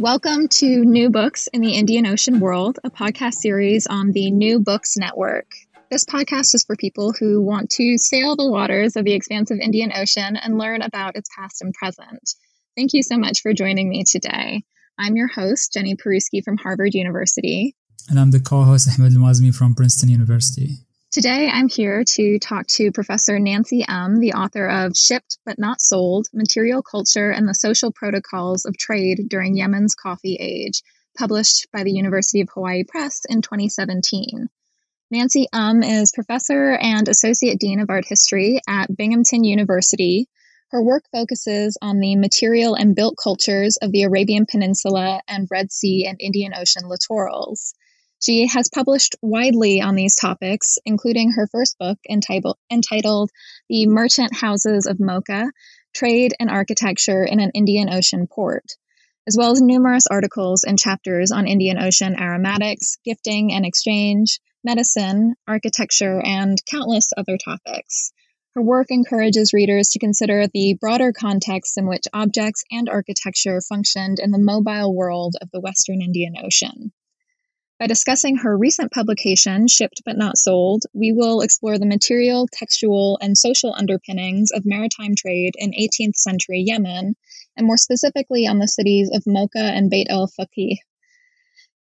Welcome to New Books in the Indian Ocean World, a podcast series on the New Books Network. This podcast is for people who want to sail the waters of the expansive Indian Ocean and learn about its past and present. Thank you so much for joining me today. I'm your host, Jenny Peruski from Harvard University. And I'm the co host, Ahmed Lamazmi from Princeton University. Today, I'm here to talk to Professor Nancy Um, the author of Shipped But Not Sold Material Culture and the Social Protocols of Trade During Yemen's Coffee Age, published by the University of Hawaii Press in 2017. Nancy Um is professor and associate dean of art history at Binghamton University. Her work focuses on the material and built cultures of the Arabian Peninsula and Red Sea and Indian Ocean littorals. She has published widely on these topics, including her first book entitled, entitled The Merchant Houses of Mocha Trade and Architecture in an Indian Ocean Port, as well as numerous articles and chapters on Indian Ocean aromatics, gifting and exchange, medicine, architecture, and countless other topics. Her work encourages readers to consider the broader context in which objects and architecture functioned in the mobile world of the Western Indian Ocean. By discussing her recent publication, Shipped But Not Sold, we will explore the material, textual, and social underpinnings of maritime trade in 18th century Yemen, and more specifically on the cities of Mocha and Beit el Faqih.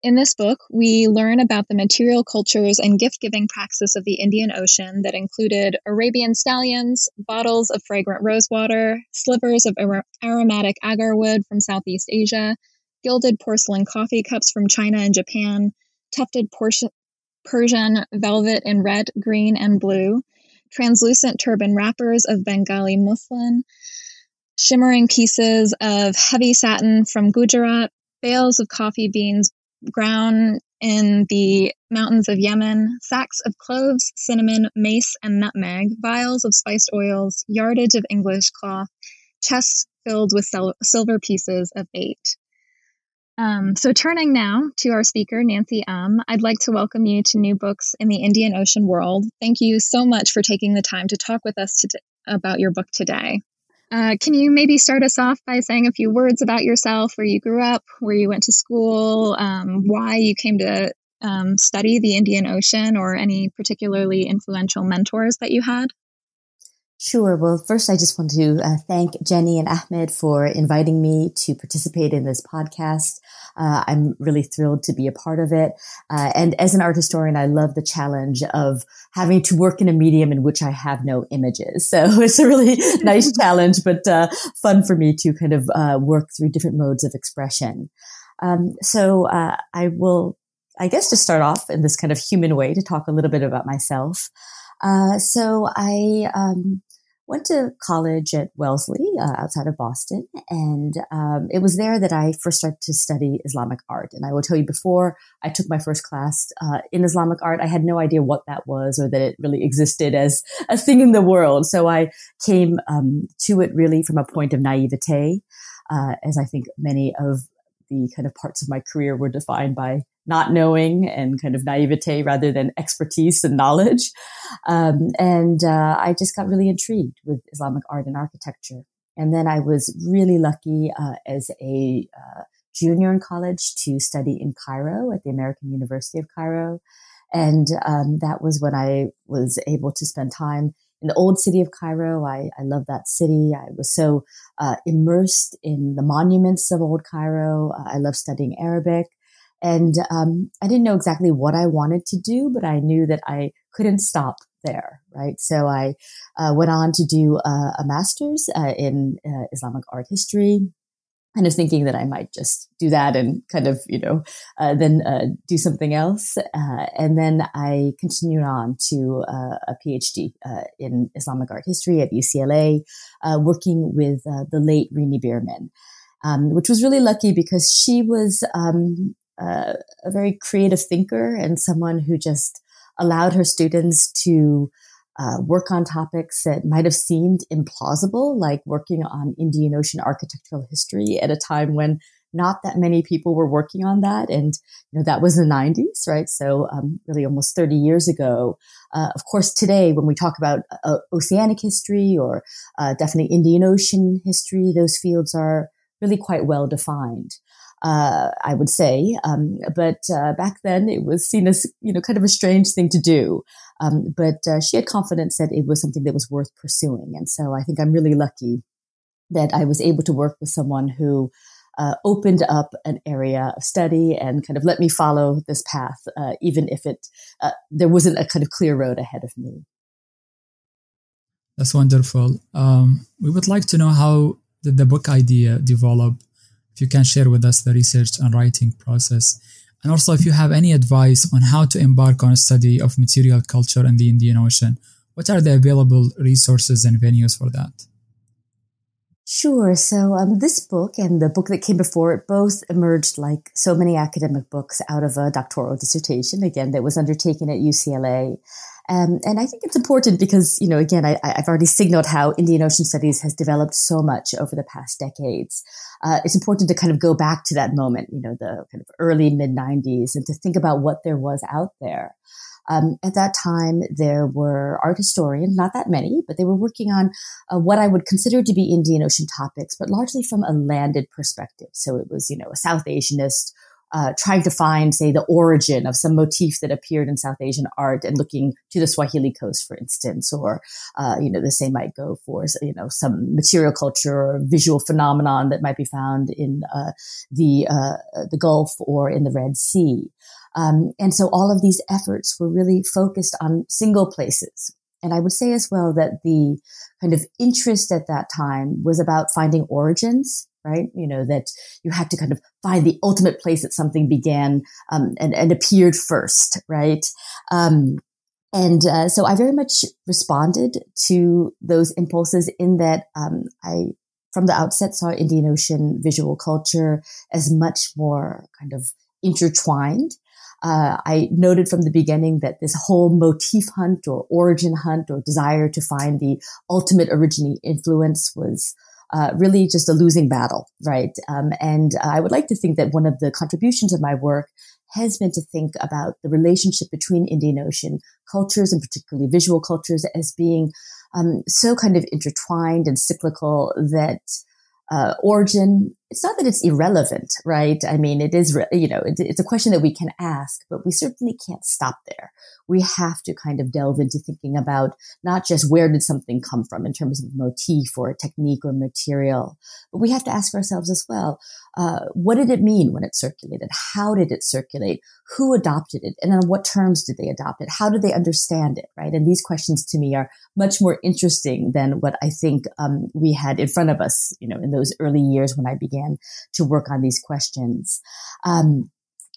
In this book, we learn about the material cultures and gift giving praxis of the Indian Ocean that included Arabian stallions, bottles of fragrant rosewater, slivers of ar- aromatic agarwood from Southeast Asia, gilded porcelain coffee cups from China and Japan, tufted Persian velvet in red, green, and blue, translucent turban wrappers of Bengali muslin, shimmering pieces of heavy satin from Gujarat, bales of coffee beans ground in the mountains of Yemen, sacks of cloves, cinnamon, mace, and nutmeg, vials of spiced oils, yardage of English cloth, chests filled with silver pieces of eight. Um, so, turning now to our speaker, Nancy Um, I'd like to welcome you to New Books in the Indian Ocean World. Thank you so much for taking the time to talk with us to- about your book today. Uh, can you maybe start us off by saying a few words about yourself, where you grew up, where you went to school, um, why you came to um, study the Indian Ocean, or any particularly influential mentors that you had? Sure. Well, first, I just want to uh, thank Jenny and Ahmed for inviting me to participate in this podcast. Uh, I'm really thrilled to be a part of it. Uh, and as an art historian, I love the challenge of having to work in a medium in which I have no images. So it's a really nice challenge, but uh, fun for me to kind of uh, work through different modes of expression. Um, so uh, I will, I guess, just start off in this kind of human way to talk a little bit about myself. Uh, so I um, went to college at Wellesley uh, outside of Boston, and um, it was there that I first started to study Islamic art. And I will tell you, before I took my first class uh, in Islamic art, I had no idea what that was or that it really existed as a thing in the world. So I came um, to it really from a point of naivete, uh, as I think many of the kind of parts of my career were defined by not knowing and kind of naivete rather than expertise and knowledge. Um, and uh, I just got really intrigued with Islamic art and architecture. And then I was really lucky uh, as a uh, junior in college to study in Cairo at the American University of Cairo. And um, that was when I was able to spend time in the old city of Cairo. I, I love that city. I was so uh, immersed in the monuments of old Cairo. Uh, I love studying Arabic. And um, I didn't know exactly what I wanted to do, but I knew that I couldn't stop there, right? So I uh, went on to do a master's uh, in uh, Islamic art history. kind of thinking that I might just do that and kind of, you know, uh, then uh, do something else. Uh, and then I continued on to a PhD in Islamic art history at UCLA, working with the late Rini Bierman, um, which was really lucky because she was um, a very creative thinker and someone who just allowed her students to uh, work on topics that might have seemed implausible, like working on Indian Ocean architectural history at a time when not that many people were working on that. And, you know, that was the 90s, right? So, um, really almost 30 years ago. Uh, of course, today, when we talk about uh, oceanic history or uh, definitely Indian Ocean history, those fields are really quite well defined uh, I would say. Um, but uh, back then, it was seen as you know kind of a strange thing to do. Um, but uh, she had confidence that it was something that was worth pursuing, and so I think I'm really lucky that I was able to work with someone who. Uh, opened up an area of study and kind of let me follow this path, uh, even if it uh, there wasn't a kind of clear road ahead of me. That's wonderful. Um, we would like to know how did the book idea develop if you can share with us the research and writing process. And also, if you have any advice on how to embark on a study of material culture in the Indian Ocean, what are the available resources and venues for that? Sure. So um, this book and the book that came before it both emerged like so many academic books out of a doctoral dissertation, again, that was undertaken at UCLA. Um, and I think it's important because, you know, again, I, have already signaled how Indian Ocean Studies has developed so much over the past decades. Uh, it's important to kind of go back to that moment, you know, the kind of early mid 90s and to think about what there was out there. Um, at that time, there were art historians, not that many, but they were working on uh, what I would consider to be Indian Ocean topics, but largely from a landed perspective. So it was, you know, a South Asianist uh, trying to find, say, the origin of some motif that appeared in South Asian art and looking to the Swahili coast, for instance, or, uh, you know, the same might go for, you know, some material culture or visual phenomenon that might be found in uh, the, uh, the Gulf or in the Red Sea. Um, and so all of these efforts were really focused on single places. And I would say as well that the kind of interest at that time was about finding origins right? You know, that you had to kind of find the ultimate place that something began um, and, and appeared first, right? Um, and uh, so I very much responded to those impulses in that um, I, from the outset, saw Indian Ocean visual culture as much more kind of intertwined. Uh, I noted from the beginning that this whole motif hunt or origin hunt or desire to find the ultimate originating influence was uh, really just a losing battle, right? Um, and I would like to think that one of the contributions of my work has been to think about the relationship between Indian Ocean cultures and particularly visual cultures as being um, so kind of intertwined and cyclical that uh, origin, it's not that it's irrelevant, right? I mean, it is, you know, it's a question that we can ask, but we certainly can't stop there. We have to kind of delve into thinking about not just where did something come from in terms of motif or technique or material, but we have to ask ourselves as well, uh, what did it mean when it circulated? How did it circulate? Who adopted it? And on what terms did they adopt it? How did they understand it? Right. And these questions to me are much more interesting than what I think um, we had in front of us, you know, in those early years when I began to work on these questions. Um,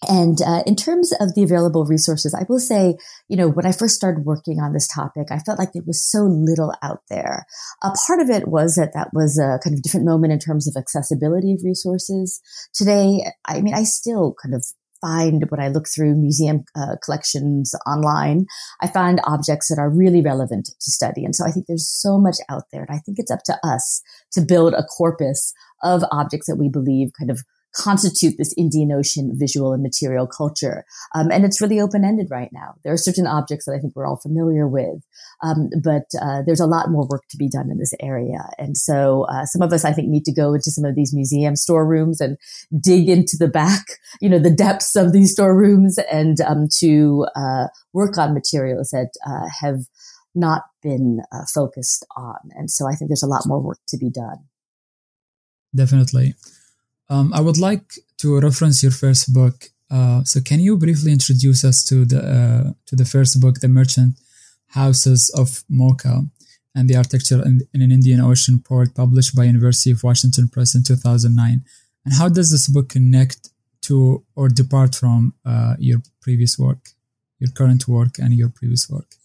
and uh, in terms of the available resources, I will say, you know, when I first started working on this topic, I felt like there was so little out there. A part of it was that that was a kind of different moment in terms of accessibility of resources. Today, I mean, I still kind of find when I look through museum uh, collections online, I find objects that are really relevant to study. And so I think there's so much out there. And I think it's up to us to build a corpus of objects that we believe kind of constitute this Indian Ocean visual and material culture. Um, and it's really open ended right now. There are certain objects that I think we're all familiar with, um, but uh, there's a lot more work to be done in this area. And so uh, some of us, I think, need to go into some of these museum storerooms and dig into the back, you know, the depths of these storerooms and um, to uh, work on materials that uh, have not been uh, focused on. And so I think there's a lot more work to be done. Definitely. Um, I would like to reference your first book. Uh, so, can you briefly introduce us to the uh, to the first book, The Merchant Houses of Mocha, and the Architecture in, in, an Indian Ocean Port, published by University of Washington Press in 2009? And how does this book connect to or depart from uh, your previous work, your current work, and your previous work?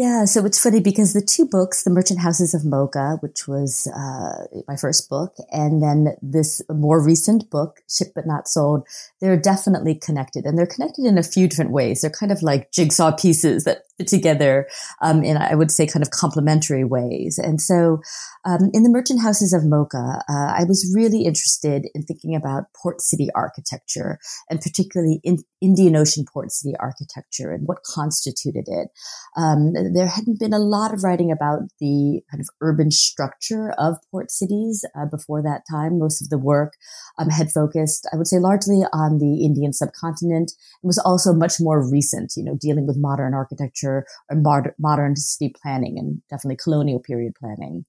Yeah, so it's funny because the two books, The Merchant Houses of Mocha, which was uh, my first book, and then this more recent book, Shipped But Not Sold, they're definitely connected. And they're connected in a few different ways. They're kind of like jigsaw pieces that together um, in, I would say, kind of complementary ways. And so um, in the Merchant Houses of Mocha, uh, I was really interested in thinking about port city architecture and particularly in Indian Ocean port city architecture and what constituted it. Um, there hadn't been a lot of writing about the kind of urban structure of port cities uh, before that time. Most of the work um, had focused, I would say, largely on the Indian subcontinent and was also much more recent, you know, dealing with modern architecture and modern city planning and definitely colonial period planning.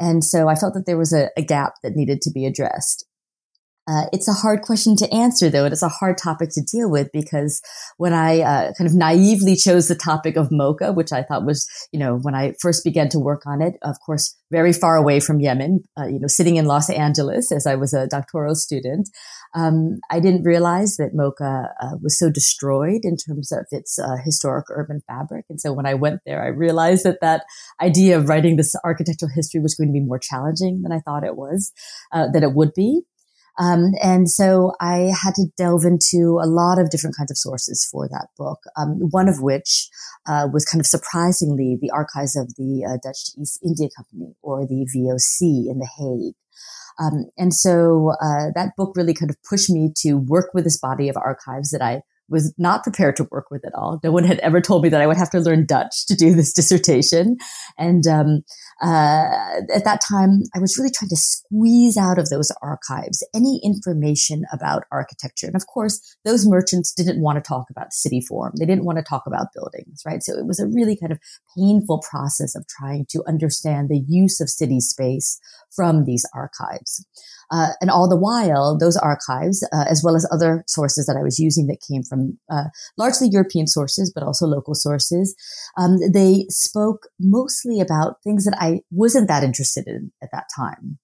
And so I felt that there was a, a gap that needed to be addressed. Uh, it's a hard question to answer, though. It is a hard topic to deal with because when I uh, kind of naively chose the topic of mocha, which I thought was, you know, when I first began to work on it, of course, very far away from Yemen, uh, you know, sitting in Los Angeles as I was a doctoral student, um, I didn't realize that mocha uh, was so destroyed in terms of its uh, historic urban fabric. And so when I went there, I realized that that idea of writing this architectural history was going to be more challenging than I thought it was, uh, that it would be. Um, and so I had to delve into a lot of different kinds of sources for that book. Um, one of which uh, was kind of surprisingly the archives of the uh, Dutch East India Company or the VOC in The Hague. Um, and so uh, that book really kind of pushed me to work with this body of archives that I was not prepared to work with at all. No one had ever told me that I would have to learn Dutch to do this dissertation. And um, uh, at that time, I was really trying to squeeze out of those archives any information about architecture. And of course, those merchants didn't want to talk about city form. They didn't want to talk about buildings, right? So it was a really kind of painful process of trying to understand the use of city space from these archives. Uh, and all the while, those archives, uh, as well as other sources that I was using that came from uh, largely European sources, but also local sources, um, they spoke mostly about things that I wasn't that interested in at that time,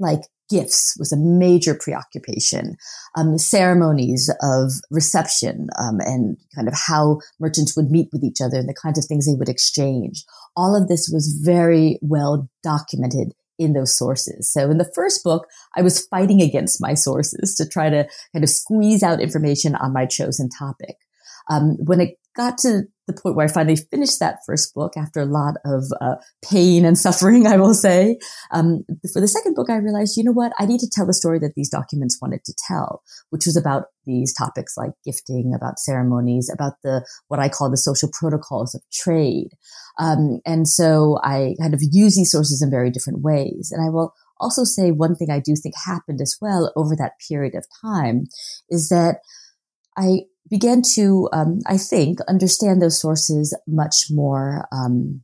like gifts was a major preoccupation. Um, ceremonies of reception um, and kind of how merchants would meet with each other and the kinds of things they would exchange. All of this was very well documented in those sources. So in the first book, I was fighting against my sources to try to kind of squeeze out information on my chosen topic. Um, when it got to the point where I finally finished that first book after a lot of uh, pain and suffering, I will say. Um, for the second book, I realized, you know what? I need to tell the story that these documents wanted to tell, which was about these topics like gifting, about ceremonies, about the what I call the social protocols of trade. Um, and so I kind of use these sources in very different ways. And I will also say one thing I do think happened as well over that period of time is that I began to, um, I think, understand those sources much more um,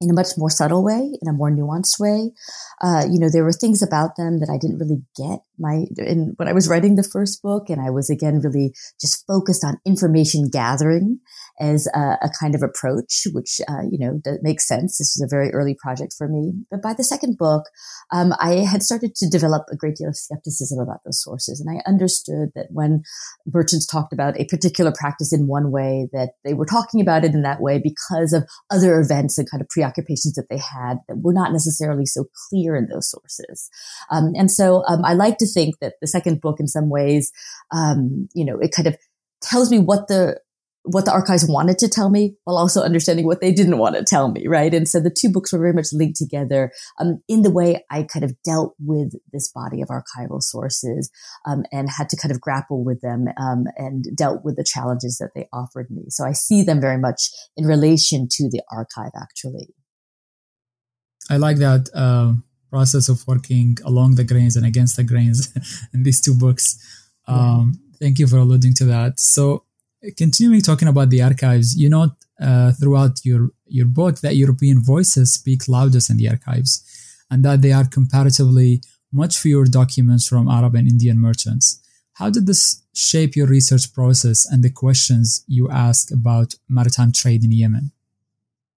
in a much more subtle way, in a more nuanced way. Uh, you know, there were things about them that I didn't really get my, in, when I was writing the first book and I was again really just focused on information gathering as a, a kind of approach, which, uh, you know, makes sense. This was a very early project for me. But by the second book, um, I had started to develop a great deal of skepticism about those sources. And I understood that when merchants talked about a particular practice in one way, that they were talking about it in that way because of other events and kind of preoccupations that they had that were not necessarily so clear in those sources. Um, and so um, I like to think that the second book, in some ways, um, you know, it kind of tells me what the what the archives wanted to tell me while also understanding what they didn't want to tell me, right? And so the two books were very much linked together um, in the way I kind of dealt with this body of archival sources um, and had to kind of grapple with them um, and dealt with the challenges that they offered me. So I see them very much in relation to the archive, actually. I like that uh, process of working along the grains and against the grains in these two books. Um, thank you for alluding to that. So continuing talking about the archives, you note uh, throughout your, your book that European voices speak loudest in the archives and that there are comparatively much fewer documents from Arab and Indian merchants. How did this shape your research process and the questions you ask about maritime trade in Yemen?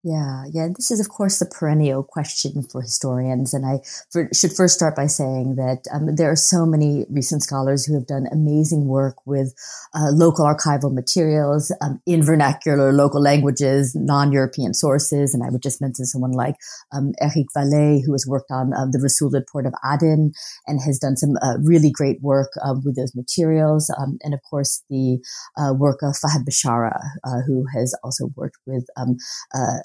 Yeah, yeah. This is, of course, the perennial question for historians. And I for, should first start by saying that um, there are so many recent scholars who have done amazing work with uh, local archival materials um, in vernacular local languages, non European sources. And I would just mention someone like um, Eric Vallet, who has worked on um, the Rasulid port of Aden and has done some uh, really great work um, with those materials. Um, and, of course, the uh, work of Fahad Bashara, uh, who has also worked with uh,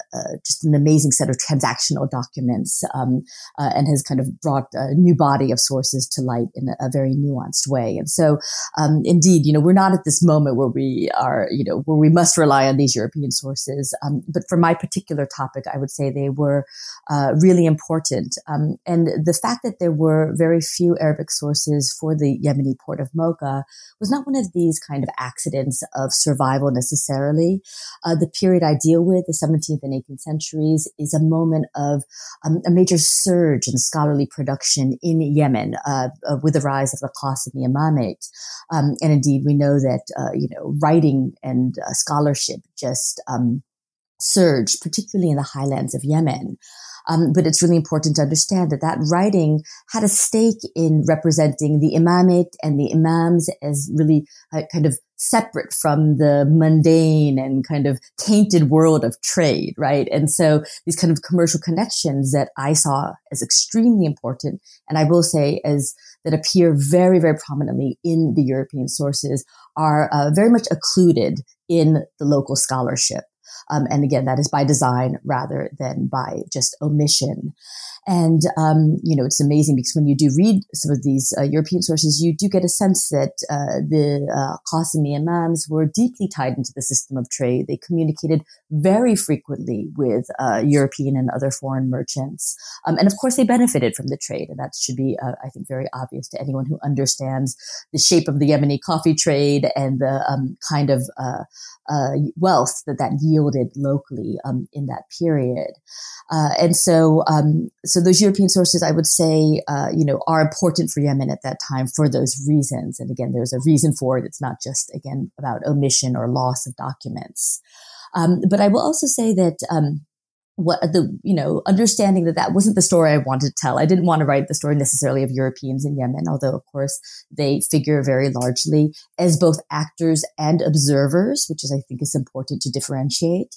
just an amazing set of transactional documents um, uh, and has kind of brought a new body of sources to light in a, a very nuanced way. And so, um, indeed, you know, we're not at this moment where we are, you know, where we must rely on these European sources. Um, but for my particular topic, I would say they were uh, really important. Um, and the fact that there were very few Arabic sources for the Yemeni port of Mocha was not one of these kind of accidents of survival necessarily. Uh, the period I deal with, the 17th and 18th centuries is a moment of um, a major surge in scholarly production in Yemen uh, uh, with the rise of the Qasimi Imamate. Um, and indeed, we know that, uh, you know, writing and uh, scholarship just um, surged, particularly in the highlands of Yemen. Um, but it's really important to understand that that writing had a stake in representing the imamate and the imams as really uh, kind of separate from the mundane and kind of tainted world of trade, right? And so these kind of commercial connections that I saw as extremely important, and I will say as that appear very, very prominently in the European sources are uh, very much occluded in the local scholarship. Um, and again, that is by design rather than by just omission. And, um, you know, it's amazing because when you do read some of these uh, European sources, you do get a sense that uh, the uh, Qasimi Imams were deeply tied into the system of trade. They communicated very frequently with uh, European and other foreign merchants. Um, and of course, they benefited from the trade. And that should be, uh, I think, very obvious to anyone who understands the shape of the Yemeni coffee trade and the um, kind of uh, uh, wealth that that yielded locally um, in that period. Uh, and so, um, so those European sources, I would say, uh, you know, are important for Yemen at that time for those reasons. And again, there's a reason for it. It's not just again about omission or loss of documents. Um, but I will also say that um, what the you know understanding that that wasn't the story I wanted to tell. I didn't want to write the story necessarily of Europeans in Yemen, although of course they figure very largely as both actors and observers, which is I think is important to differentiate.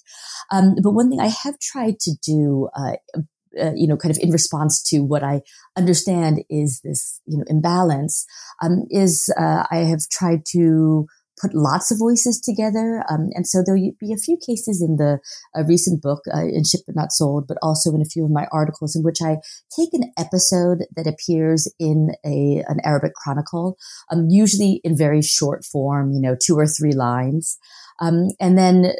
Um, but one thing I have tried to do. Uh, uh, you know, kind of in response to what I understand is this, you know, imbalance, um, is uh, I have tried to put lots of voices together. Um, and so there'll be a few cases in the recent book, uh, in Ship But Not Sold, but also in a few of my articles in which I take an episode that appears in a, an Arabic chronicle, um, usually in very short form, you know, two or three lines. Um, and then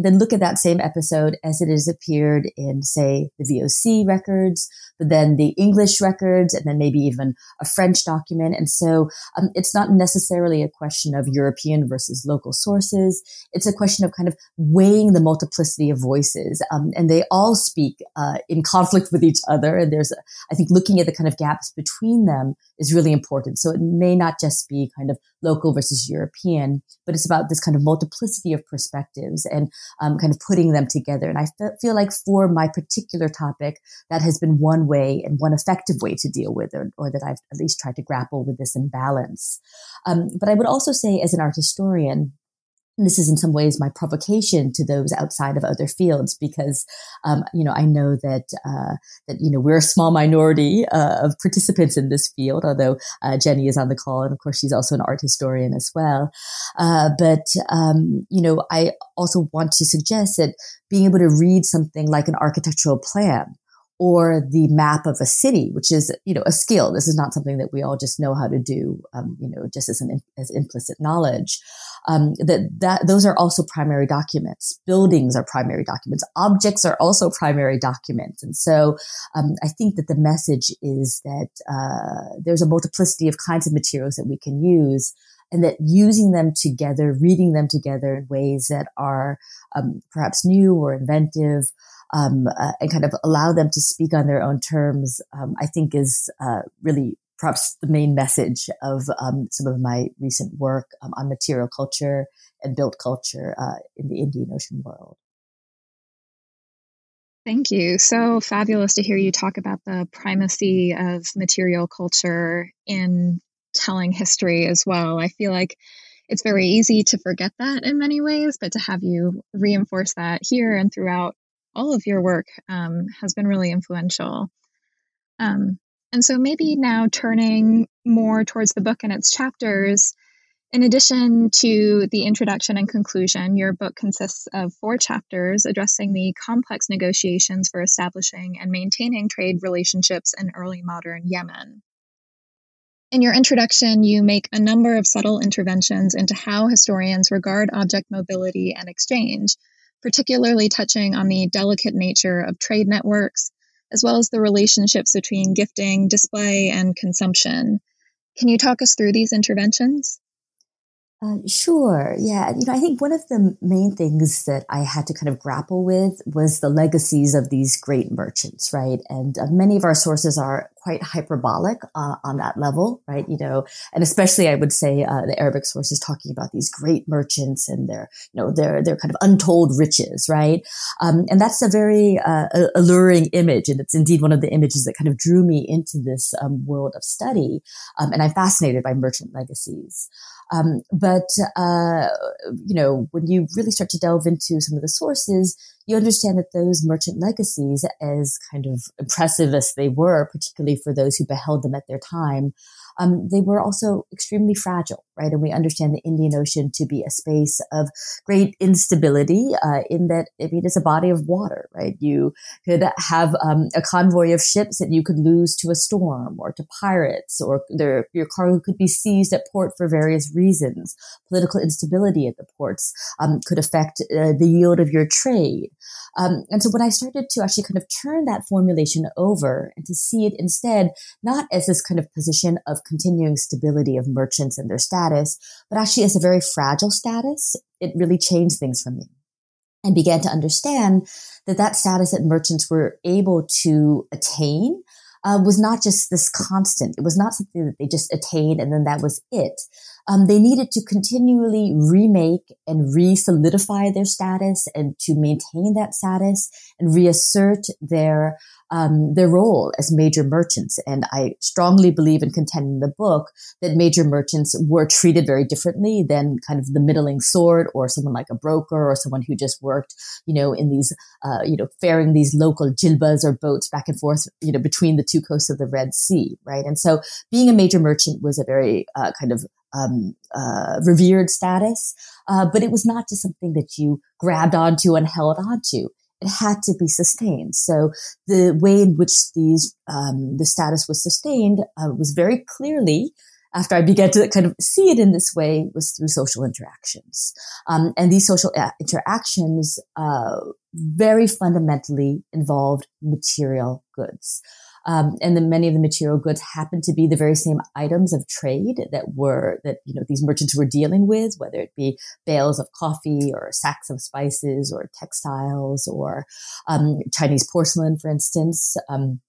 then look at that same episode as it has appeared in, say, the VOC records, but then the English records, and then maybe even a French document. And so um, it's not necessarily a question of European versus local sources. It's a question of kind of weighing the multiplicity of voices, um, and they all speak uh, in conflict with each other. And there's, I think, looking at the kind of gaps between them is really important. So it may not just be kind of local versus European, but it's about this kind of multiplicity of perspectives and um, kind of putting them together. And I f- feel like for my particular topic, that has been one way and one effective way to deal with, or, or that I've at least tried to grapple with this imbalance. Um, but I would also say, as an art historian, this is in some ways my provocation to those outside of other fields because um, you know I know that uh, that you know we're a small minority uh, of participants in this field. Although uh, Jenny is on the call, and of course she's also an art historian as well. Uh, but um, you know I also want to suggest that being able to read something like an architectural plan or the map of a city, which is, you know, a skill. This is not something that we all just know how to do, um, you know, just as an as implicit knowledge. Um, that that those are also primary documents. Buildings are primary documents. Objects are also primary documents. And so, um, I think that the message is that uh, there's a multiplicity of kinds of materials that we can use and that using them together, reading them together in ways that are um, perhaps new or inventive, um, uh, and kind of allow them to speak on their own terms, um, I think is uh, really perhaps the main message of um, some of my recent work um, on material culture and built culture uh, in the Indian Ocean world. Thank you. So fabulous to hear you talk about the primacy of material culture in telling history as well. I feel like it's very easy to forget that in many ways, but to have you reinforce that here and throughout all of your work um, has been really influential. Um, and so maybe now turning more towards the book and its chapters, in addition to the introduction and conclusion, your book consists of four chapters addressing the complex negotiations for establishing and maintaining trade relationships in early modern Yemen. In your introduction, you make a number of subtle interventions into how historians regard object mobility and exchange, particularly touching on the delicate nature of trade networks, as well as the relationships between gifting, display, and consumption. Can you talk us through these interventions? Uh, sure. Yeah. You know, I think one of the main things that I had to kind of grapple with was the legacies of these great merchants, right? And uh, many of our sources are quite hyperbolic uh, on that level, right? You know, and especially I would say uh, the Arabic sources talking about these great merchants and their, you know, their their kind of untold riches, right? Um, and that's a very uh, alluring image, and it's indeed one of the images that kind of drew me into this um, world of study. Um, and I'm fascinated by merchant legacies. Um, but, uh, you know, when you really start to delve into some of the sources, you understand that those merchant legacies, as kind of impressive as they were, particularly for those who beheld them at their time, um, they were also extremely fragile, right? And we understand the Indian Ocean to be a space of great instability, uh, in that, I mean, it's a body of water, right? You could have um, a convoy of ships that you could lose to a storm or to pirates, or their, your cargo could be seized at port for various reasons. Political instability at the ports um, could affect uh, the yield of your trade. Um, and so when I started to actually kind of turn that formulation over and to see it instead, not as this kind of position of continuing stability of merchants and their status, but actually as a very fragile status, it really changed things for me and began to understand that that status that merchants were able to attain uh, was not just this constant. It was not something that they just attained and then that was it. Um, they needed to continually remake and re-solidify their status and to maintain that status and reassert their um, their role as major merchants. And I strongly believe and contend in the book that major merchants were treated very differently than kind of the middling sort or someone like a broker or someone who just worked, you know, in these, uh, you know, faring these local jilbas or boats back and forth, you know, between the two coasts of the Red Sea, right? And so being a major merchant was a very uh, kind of um, uh, revered status, uh, but it was not just something that you grabbed onto and held onto it had to be sustained. So the way in which these um, the status was sustained uh, was very clearly after I began to kind of see it in this way was through social interactions. Um, and these social uh, interactions uh, very fundamentally involved material goods. Um, and then many of the material goods happen to be the very same items of trade that were that you know these merchants were dealing with, whether it be bales of coffee or sacks of spices or textiles or um, Chinese porcelain, for instance. Um,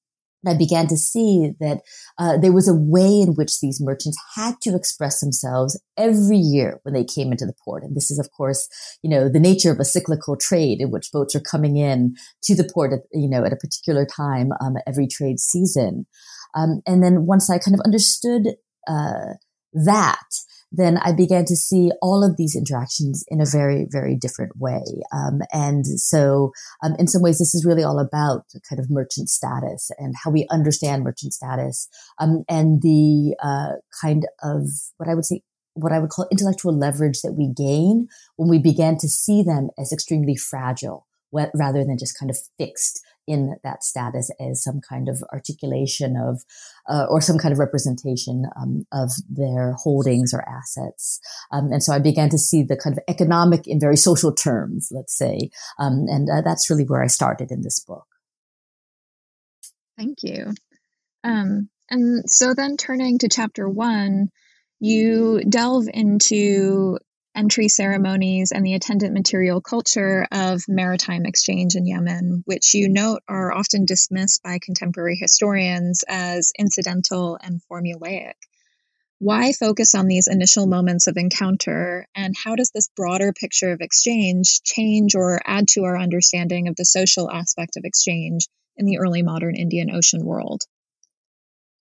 I began to see that uh, there was a way in which these merchants had to express themselves every year when they came into the port. And this is, of course, you know, the nature of a cyclical trade in which boats are coming in to the port, at, you know, at a particular time um, every trade season. Um, and then once I kind of understood uh, that, then I began to see all of these interactions in a very, very different way. Um, and so, um, in some ways, this is really all about kind of merchant status and how we understand merchant status um, and the uh, kind of what I would say what I would call intellectual leverage that we gain when we began to see them as extremely fragile rather than just kind of fixed in that status as some kind of articulation of uh, or some kind of representation um, of their holdings or assets. Um, and so I began to see the kind of economic in very social terms, let's say. Um, and uh, that's really where I started in this book. Thank you. Um, and so then turning to chapter one, you delve into entry ceremonies and the attendant material culture of maritime exchange in Yemen, which you note are often dismissed by contemporary historians as incidental and formulaic. Why focus on these initial moments of encounter, and how does this broader picture of exchange change or add to our understanding of the social aspect of exchange in the early modern Indian Ocean world?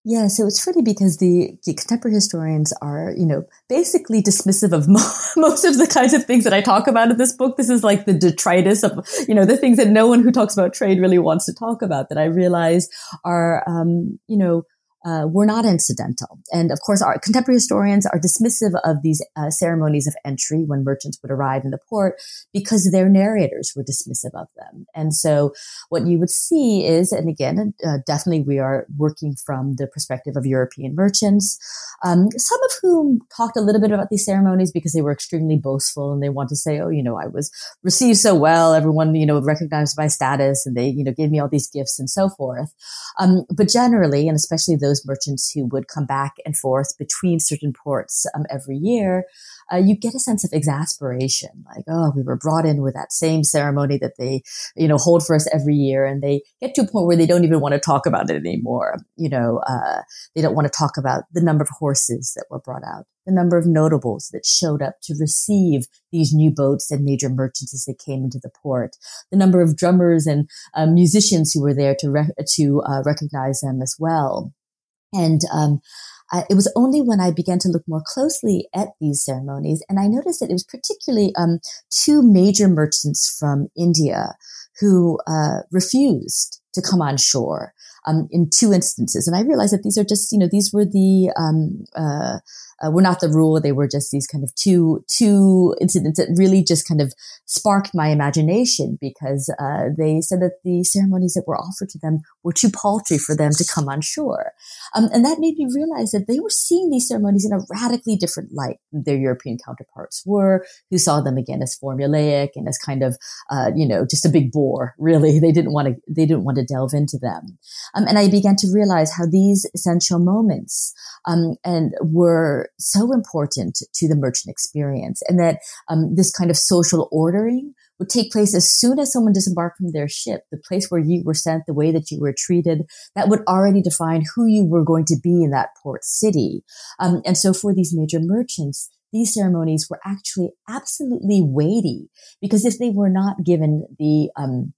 Yeah, so it's funny because the, the, contemporary historians are, you know, basically dismissive of mo- most of the kinds of things that I talk about in this book. This is like the detritus of, you know, the things that no one who talks about trade really wants to talk about that I realize are, um, you know, uh, were not incidental. And of course, our contemporary historians are dismissive of these uh, ceremonies of entry when merchants would arrive in the port because their narrators were dismissive of them. And so what you would see is, and again, uh, definitely we are working from the perspective of European merchants, um, some of whom talked a little bit about these ceremonies because they were extremely boastful and they want to say, oh, you know, I was received so well. Everyone, you know, recognized my status and they, you know, gave me all these gifts and so forth. Um, but generally, and especially those those merchants who would come back and forth between certain ports um, every year, uh, you get a sense of exasperation. Like, oh, we were brought in with that same ceremony that they, you know, hold for us every year. And they get to a point where they don't even want to talk about it anymore. You know, uh, they don't want to talk about the number of horses that were brought out, the number of notables that showed up to receive these new boats and major merchants as they came into the port, the number of drummers and uh, musicians who were there to, re- to uh, recognize them as well. And um, it was only when I began to look more closely at these ceremonies, and I noticed that it was particularly um, two major merchants from India who uh, refused to come on shore um, in two instances. And I realized that these are just, you know, these were the um, uh, uh, were not the rule. They were just these kind of two two incidents that really just kind of sparked my imagination because uh, they said that the ceremonies that were offered to them were too paltry for them to come on shore, um, and that made me realize that they were seeing these ceremonies in a radically different light than their European counterparts were, who saw them again as formulaic and as kind of uh, you know just a big bore. Really, they didn't want to they didn't want to delve into them, um, and I began to realize how these essential moments um, and were so important to the merchant experience and that um, this kind of social ordering would take place as soon as someone disembarked from their ship, the place where you were sent, the way that you were treated, that would already define who you were going to be in that port city. Um, and so for these major merchants, these ceremonies were actually absolutely weighty because if they were not given the um,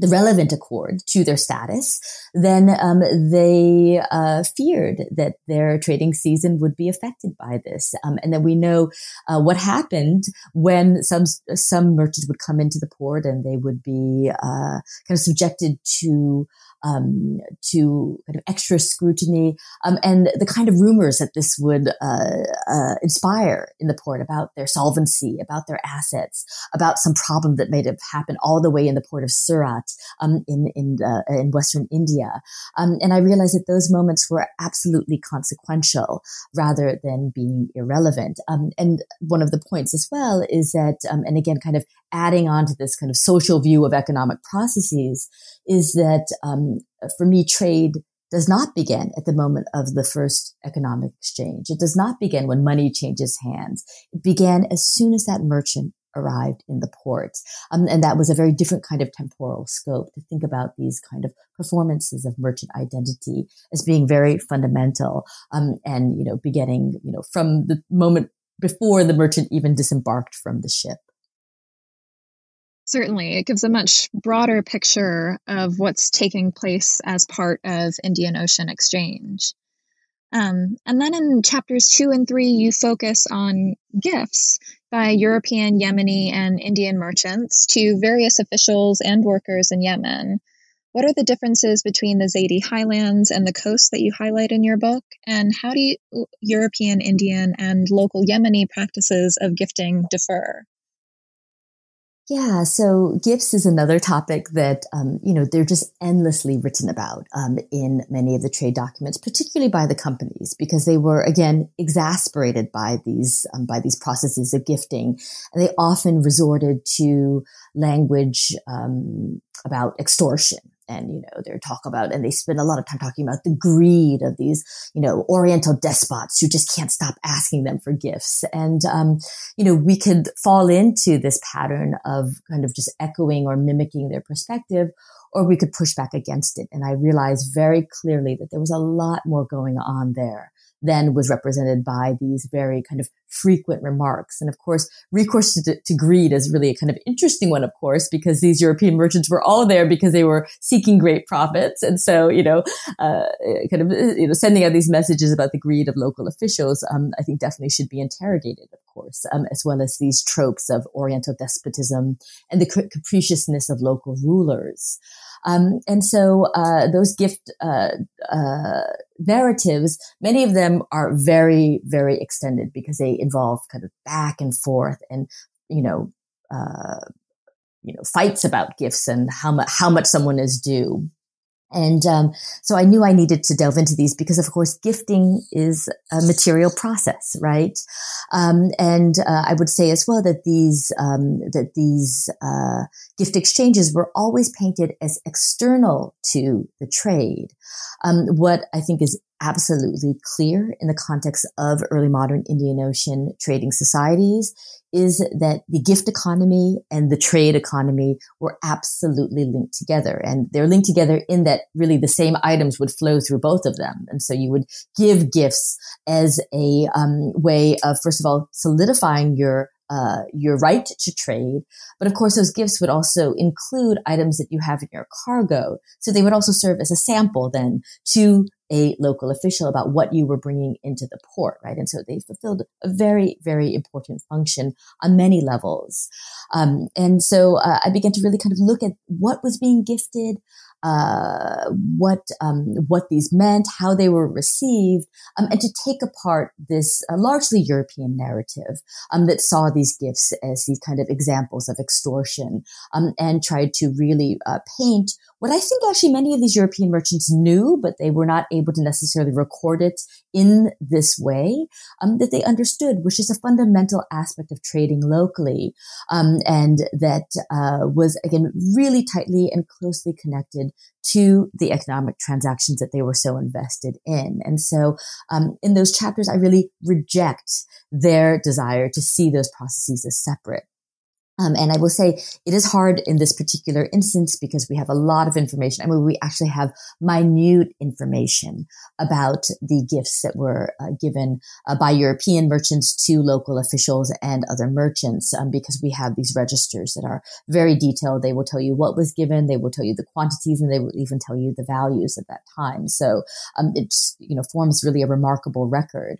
the relevant accord to their status, then um, they uh, feared that their trading season would be affected by this. Um, and then we know uh, what happened when some some merchants would come into the port and they would be uh, kind of subjected to um, to kind of extra scrutiny um, and the kind of rumors that this would uh, uh, inspire in the port about their solvency, about their assets, about some problem that may have happened all the way in the port of Surat um, in in uh, in Western India. Um, and I realized that those moments were absolutely consequential rather than being irrelevant. Um, and one of the points as well is that, um, and again, kind of adding on to this kind of social view of economic processes is that um, for me, trade does not begin at the moment of the first economic exchange. It does not begin when money changes hands. It began as soon as that merchant arrived in the port. Um, and that was a very different kind of temporal scope to think about these kind of performances of merchant identity as being very fundamental um, and, you know, beginning, you know, from the moment before the merchant even disembarked from the ship. Certainly, it gives a much broader picture of what's taking place as part of Indian Ocean exchange. Um, and then in chapters two and three, you focus on gifts by European, Yemeni, and Indian merchants to various officials and workers in Yemen. What are the differences between the Zaidi highlands and the coast that you highlight in your book? And how do you, European, Indian, and local Yemeni practices of gifting differ? Yeah, so gifts is another topic that um, you know they're just endlessly written about um, in many of the trade documents, particularly by the companies, because they were again exasperated by these um, by these processes of gifting, and they often resorted to language um, about extortion and you know they talk about and they spend a lot of time talking about the greed of these you know oriental despots who just can't stop asking them for gifts and um, you know we could fall into this pattern of kind of just echoing or mimicking their perspective or we could push back against it. And I realized very clearly that there was a lot more going on there than was represented by these very kind of frequent remarks. And of course, recourse to, to, greed is really a kind of interesting one, of course, because these European merchants were all there because they were seeking great profits. And so, you know, uh, kind of, you know, sending out these messages about the greed of local officials, um, I think definitely should be interrogated, of course, um, as well as these tropes of Oriental despotism and the capriciousness of local rulers. Um, and so uh, those gift uh, uh, narratives, many of them are very, very extended because they involve kind of back and forth and you know, uh, you know, fights about gifts and how much how much someone is due. And um, so I knew I needed to delve into these because, of course, gifting is a material process, right? Um, and uh, I would say as well that these um, that these uh, gift exchanges were always painted as external to the trade. Um, what I think is absolutely clear in the context of early modern Indian Ocean trading societies is that the gift economy and the trade economy were absolutely linked together. And they're linked together in that really the same items would flow through both of them. And so you would give gifts as a um, way of, first of all, solidifying your uh, your right to trade. But of course, those gifts would also include items that you have in your cargo. So they would also serve as a sample then to a local official about what you were bringing into the port, right? And so they fulfilled a very, very important function on many levels. Um, and so uh, I began to really kind of look at what was being gifted, uh, what um, what these meant, how they were received, um, and to take apart this uh, largely European narrative um, that saw these gifts as these kind of examples of extortion, um, and tried to really uh, paint what I think actually many of these European merchants knew, but they were not able to necessarily record it in this way, um, that they understood, which is a fundamental aspect of trading locally, um, and that uh, was again really tightly and closely connected to the economic transactions that they were so invested in. And so, um, in those chapters, I really reject their desire to see those processes as separate. Um, and I will say it is hard in this particular instance because we have a lot of information. I mean, we actually have minute information about the gifts that were uh, given uh, by European merchants to local officials and other merchants um, because we have these registers that are very detailed. They will tell you what was given, they will tell you the quantities, and they will even tell you the values at that time. So um, it's you know forms really a remarkable record.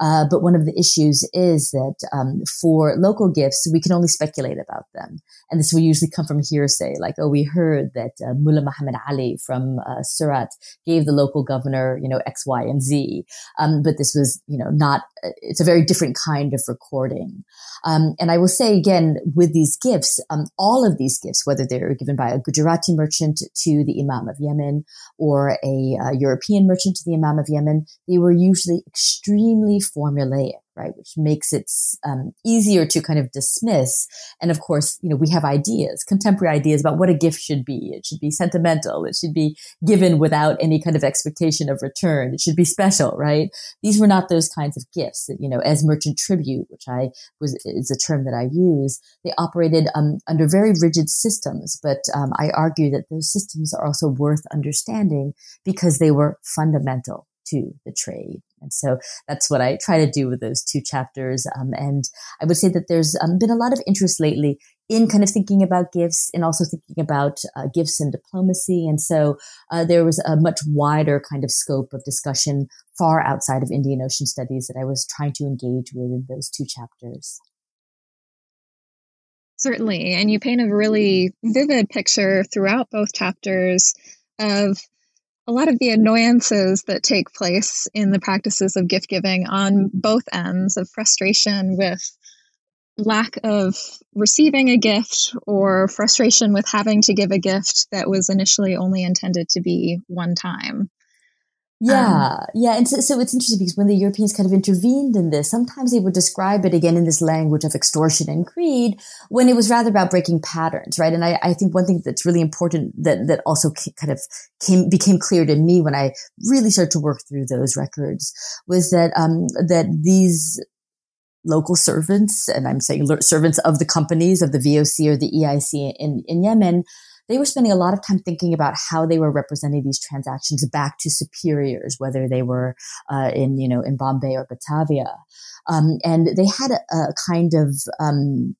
Uh, but one of the issues is that um, for local gifts, we can only speculate about them. And this will usually come from hearsay, like, oh, we heard that uh, Mullah Muhammad Ali from uh, Surat gave the local governor, you know, X, Y, and Z. Um, but this was, you know, not, uh, it's a very different kind of recording. Um, and I will say again, with these gifts, um, all of these gifts, whether they're given by a Gujarati merchant to the Imam of Yemen or a uh, European merchant to the Imam of Yemen, they were usually extremely formulaic right? Which makes it um, easier to kind of dismiss. And of course, you know, we have ideas, contemporary ideas about what a gift should be. It should be sentimental. It should be given without any kind of expectation of return. It should be special, right? These were not those kinds of gifts that, you know, as merchant tribute, which I was, is a term that I use, they operated um, under very rigid systems. But um, I argue that those systems are also worth understanding because they were fundamental to the trade. And so that's what I try to do with those two chapters. Um, and I would say that there's um, been a lot of interest lately in kind of thinking about gifts and also thinking about uh, gifts and diplomacy. And so uh, there was a much wider kind of scope of discussion far outside of Indian Ocean studies that I was trying to engage with in those two chapters. Certainly. And you paint a really vivid picture throughout both chapters of a lot of the annoyances that take place in the practices of gift giving on both ends of frustration with lack of receiving a gift or frustration with having to give a gift that was initially only intended to be one time. Yeah, um, yeah. And so, so, it's interesting because when the Europeans kind of intervened in this, sometimes they would describe it again in this language of extortion and greed when it was rather about breaking patterns, right? And I, I think one thing that's really important that, that also kind of came, became clear to me when I really started to work through those records was that, um, that these local servants, and I'm saying servants of the companies of the VOC or the EIC in, in Yemen, they were spending a lot of time thinking about how they were representing these transactions back to superiors, whether they were uh, in, you know, in Bombay or Batavia. Um, and they had a, a kind of, um,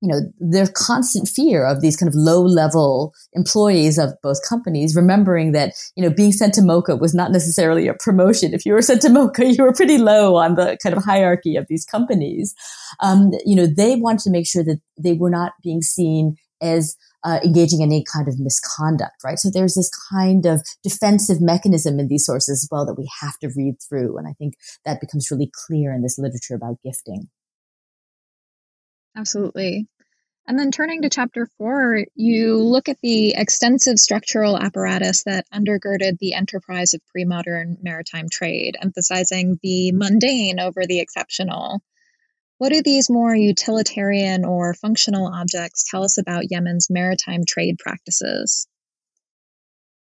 you know, their constant fear of these kind of low level employees of both companies, remembering that, you know, being sent to mocha was not necessarily a promotion. If you were sent to mocha you were pretty low on the kind of hierarchy of these companies. Um, you know, they wanted to make sure that they were not being seen as uh, engaging in any kind of misconduct, right? So there's this kind of defensive mechanism in these sources as well that we have to read through. And I think that becomes really clear in this literature about gifting. Absolutely. And then turning to chapter four, you look at the extensive structural apparatus that undergirded the enterprise of pre modern maritime trade, emphasizing the mundane over the exceptional. What do these more utilitarian or functional objects tell us about Yemen's maritime trade practices?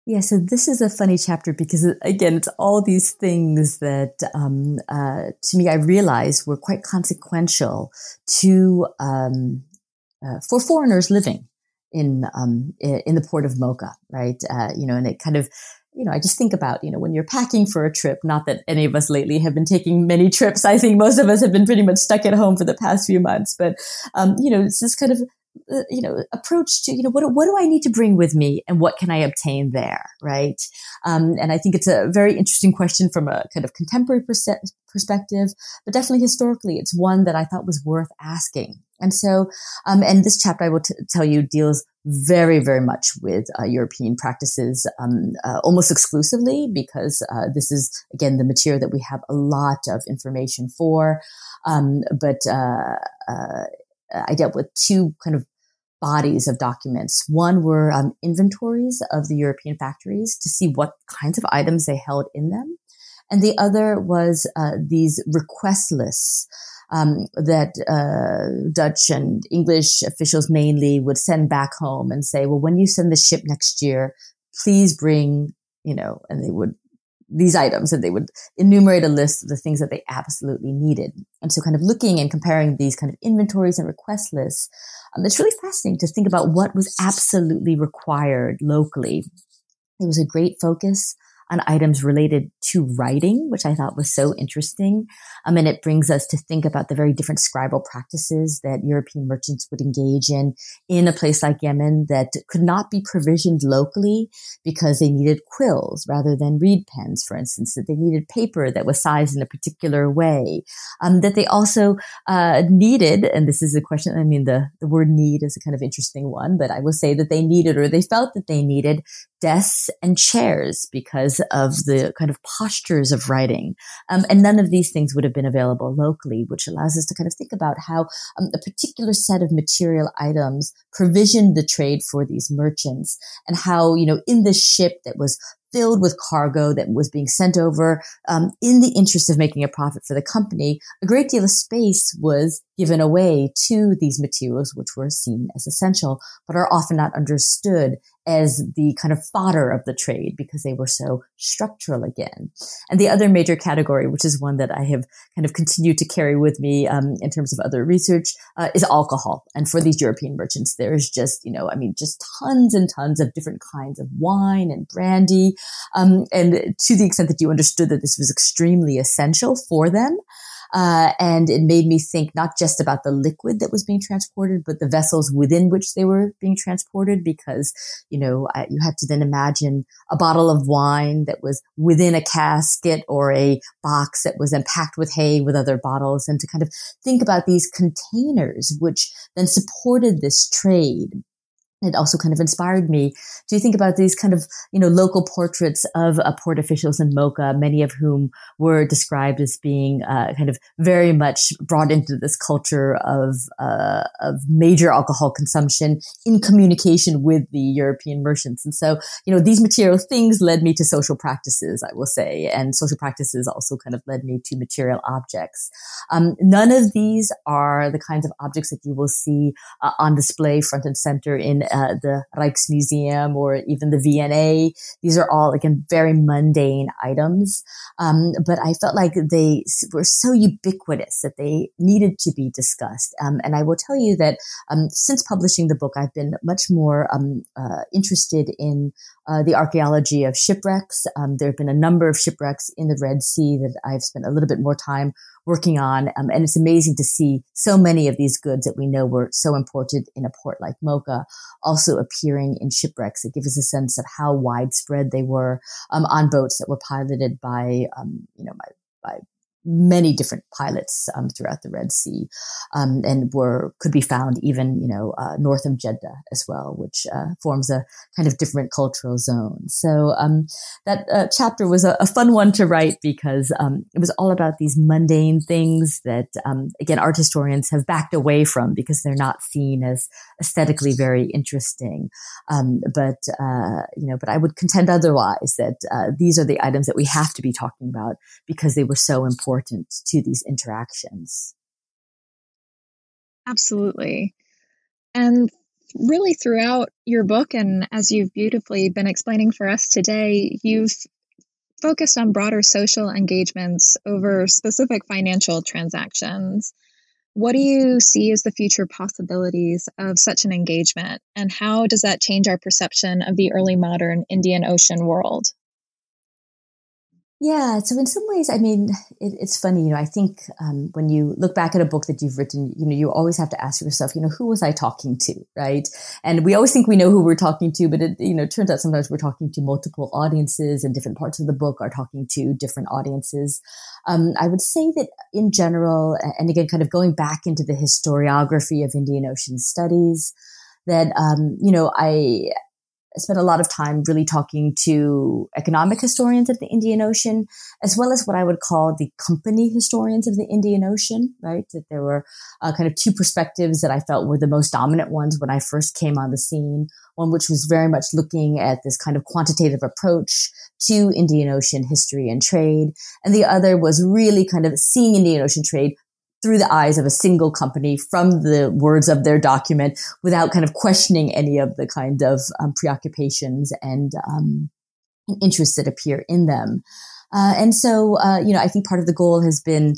Yeah, so this is a funny chapter because, again, it's all these things that, um, uh, to me, I realized were quite consequential to um, uh, for foreigners living in um, in the port of Mocha, right? Uh, you know, and it kind of you know, I just think about, you know, when you're packing for a trip, not that any of us lately have been taking many trips. I think most of us have been pretty much stuck at home for the past few months. But, um, you know, it's this kind of uh, you know approach to you know what what do I need to bring with me and what can I obtain there right? Um, and I think it's a very interesting question from a kind of contemporary perspective but definitely historically it's one that I thought was worth asking. And so um, and this chapter I will t- tell you deals very very much with uh, European practices um, uh, almost exclusively because uh, this is again the material that we have a lot of information for. Um, but uh, uh, I dealt with two kind of bodies of documents. One were um, inventories of the European factories to see what kinds of items they held in them. And the other was uh, these request lists um, that uh, Dutch and English officials mainly would send back home and say, well, when you send the ship next year, please bring, you know, and they would these items and they would enumerate a list of the things that they absolutely needed. And so kind of looking and comparing these kind of inventories and request lists, um, it's really fascinating to think about what was absolutely required locally. It was a great focus on items related to writing, which I thought was so interesting. Um, and it brings us to think about the very different scribal practices that European merchants would engage in in a place like Yemen that could not be provisioned locally because they needed quills rather than reed pens, for instance, that they needed paper that was sized in a particular way, um, that they also uh, needed, and this is a question, I mean, the, the word need is a kind of interesting one, but I will say that they needed or they felt that they needed desks and chairs because of the kind of postures of writing. Um, and none of these things would have been available locally, which allows us to kind of think about how um, a particular set of material items provisioned the trade for these merchants and how, you know, in this ship that was filled with cargo that was being sent over um, in the interest of making a profit for the company, a great deal of space was given away to these materials, which were seen as essential, but are often not understood as the kind of fodder of the trade because they were so structural again. And the other major category, which is one that I have kind of continued to carry with me um, in terms of other research, uh, is alcohol. And for these European merchants, there's just, you know, I mean, just tons and tons of different kinds of wine and brandy. Um, and to the extent that you understood that this was extremely essential for them, uh, and it made me think not just about the liquid that was being transported, but the vessels within which they were being transported. Because, you know, I, you had to then imagine a bottle of wine that was within a casket or a box that was then packed with hay with other bottles and to kind of think about these containers, which then supported this trade it also kind of inspired me Do you think about these kind of, you know, local portraits of uh, port officials in Mocha, many of whom were described as being uh, kind of very much brought into this culture of, uh, of major alcohol consumption in communication with the European merchants. And so, you know, these material things led me to social practices, I will say, and social practices also kind of led me to material objects. Um, none of these are the kinds of objects that you will see uh, on display front and center in uh, the Rijksmuseum or even the V&A. These are all again very mundane items, um, but I felt like they were so ubiquitous that they needed to be discussed. Um, and I will tell you that um, since publishing the book, I've been much more um, uh, interested in uh, the archaeology of shipwrecks. Um, there have been a number of shipwrecks in the Red Sea that I've spent a little bit more time working on. Um, and it's amazing to see so many of these goods that we know were so imported in a port like Mocha also appearing in shipwrecks. It gives us a sense of how widespread they were um, on boats that were piloted by, um, you know, by, by many different pilots um, throughout the Red Sea, um, and were could be found even you know uh, north of Jeddah as well, which uh, forms a kind of different cultural zone. So um, that uh, chapter was a, a, fun one to write because um, it was all about these mundane things that um, again art historians have backed away from because they're not seen as aesthetically very interesting. Um, but uh, you know, but I would contend otherwise that uh, these are the items that we have to be talking about because they were so important important to these interactions. Absolutely. And really throughout your book, and as you've beautifully been explaining for us today, you've focused on broader social engagements over specific financial transactions. What do you see as the future possibilities of such an engagement, and how does that change our perception of the early modern Indian Ocean world? Yeah. So in some ways, I mean, it, it's funny, you know, I think um, when you look back at a book that you've written, you know, you always have to ask yourself, you know, who was I talking to? Right. And we always think we know who we're talking to, but it, you know, turns out sometimes we're talking to multiple audiences and different parts of the book are talking to different audiences. Um, I would say that in general, and again, kind of going back into the historiography of Indian Ocean studies, that um, you know I I spent a lot of time really talking to economic historians of the Indian Ocean, as well as what I would call the company historians of the Indian Ocean, right? That there were uh, kind of two perspectives that I felt were the most dominant ones when I first came on the scene. One which was very much looking at this kind of quantitative approach to Indian Ocean history and trade. And the other was really kind of seeing Indian Ocean trade through the eyes of a single company from the words of their document without kind of questioning any of the kind of um, preoccupations and, um, interests that appear in them. Uh, and so, uh, you know, I think part of the goal has been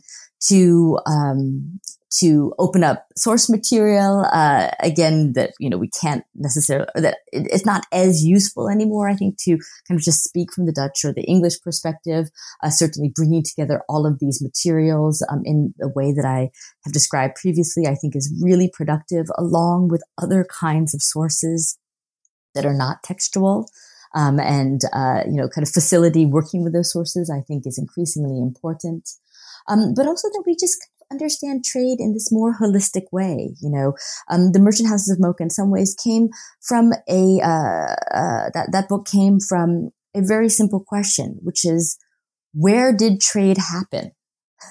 to um, to open up source material. Uh, again, that you know we can't necessarily that it, it's not as useful anymore. I think to kind of just speak from the Dutch or the English perspective. Uh, certainly, bringing together all of these materials um, in the way that I have described previously, I think is really productive, along with other kinds of sources that are not textual. Um, and uh, you know, kind of facility working with those sources, I think is increasingly important. Um, but also that we just understand trade in this more holistic way. You know, um, the Merchant Houses of Mocha in some ways came from a uh, uh, that that book came from a very simple question, which is where did trade happen?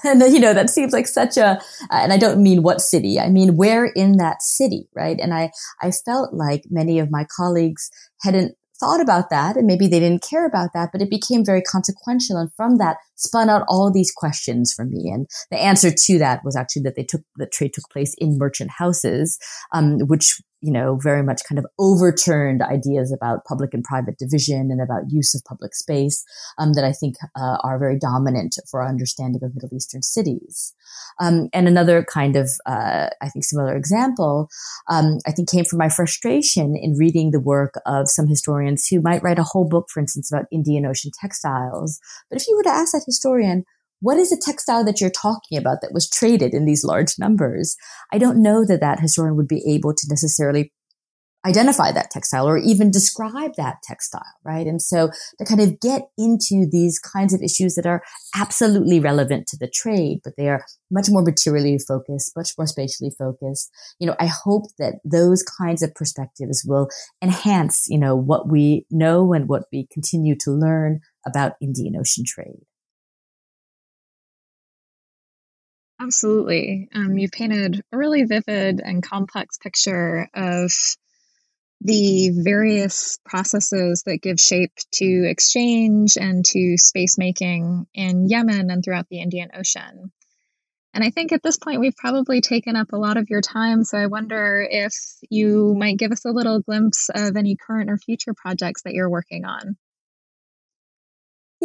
And you know that seems like such a, uh, and I don't mean what city. I mean where in that city, right? And I I felt like many of my colleagues hadn't thought about that and maybe they didn't care about that, but it became very consequential. And from that spun out all these questions for me. And the answer to that was actually that they took, the trade took place in merchant houses, um, which you know, very much kind of overturned ideas about public and private division and about use of public space um, that I think uh, are very dominant for our understanding of Middle Eastern cities. Um, and another kind of, uh, I think, similar example, um, I think came from my frustration in reading the work of some historians who might write a whole book, for instance, about Indian Ocean textiles. But if you were to ask that historian, what is a textile that you're talking about that was traded in these large numbers? I don't know that that historian would be able to necessarily identify that textile or even describe that textile, right? And so to kind of get into these kinds of issues that are absolutely relevant to the trade, but they are much more materially focused, much more spatially focused. You know, I hope that those kinds of perspectives will enhance, you know, what we know and what we continue to learn about Indian Ocean trade. Absolutely. Um, you painted a really vivid and complex picture of the various processes that give shape to exchange and to space making in Yemen and throughout the Indian Ocean. And I think at this point, we've probably taken up a lot of your time. So I wonder if you might give us a little glimpse of any current or future projects that you're working on.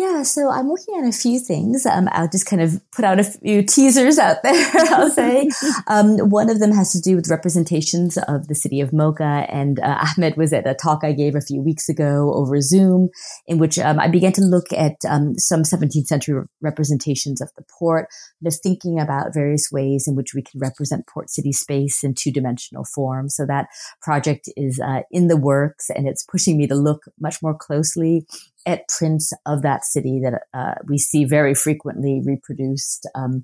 Yeah, so I'm working on a few things. Um, I'll just kind of put out a few teasers out there, I'll say. um, one of them has to do with representations of the city of Mocha. And uh, Ahmed was at a talk I gave a few weeks ago over Zoom, in which um, I began to look at um, some 17th century representations of the port, just thinking about various ways in which we can represent port city space in two dimensional form. So that project is uh, in the works and it's pushing me to look much more closely at prints of that city that uh, we see very frequently reproduced, um,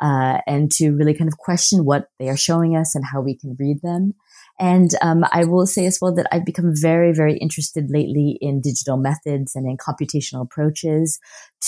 uh, and to really kind of question what they are showing us and how we can read them. And um, I will say as well that I've become very, very interested lately in digital methods and in computational approaches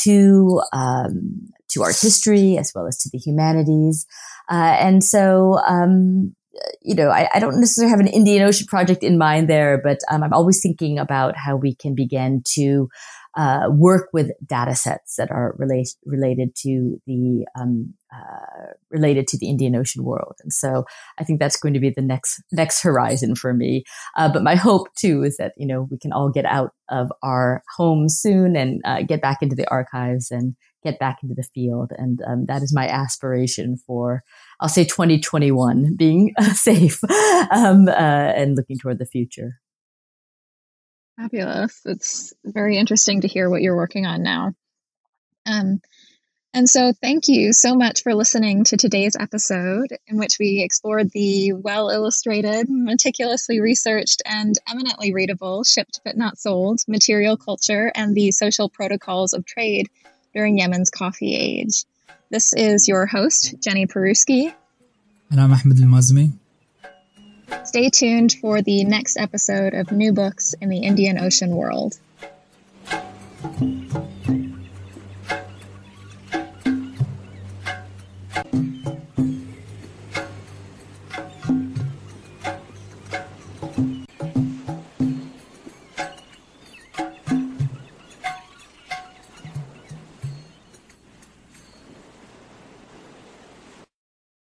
to um, to art history as well as to the humanities. Uh, and so um, you know, I, I, don't necessarily have an Indian Ocean project in mind there, but um, I'm always thinking about how we can begin to uh, work with data sets that are relate, related to the um, uh, related to the Indian Ocean world, and so I think that's going to be the next next horizon for me. Uh, but my hope too is that you know we can all get out of our homes soon and uh, get back into the archives and get back into the field, and um, that is my aspiration for I'll say 2021, being safe um, uh, and looking toward the future. Fabulous. It's very interesting to hear what you're working on now. Um, and so, thank you so much for listening to today's episode, in which we explored the well illustrated, meticulously researched, and eminently readable shipped but not sold material culture and the social protocols of trade during Yemen's coffee age. This is your host, Jenny Peruski. And I'm Ahmed Al-Mazmi. Stay tuned for the next episode of New Books in the Indian Ocean World.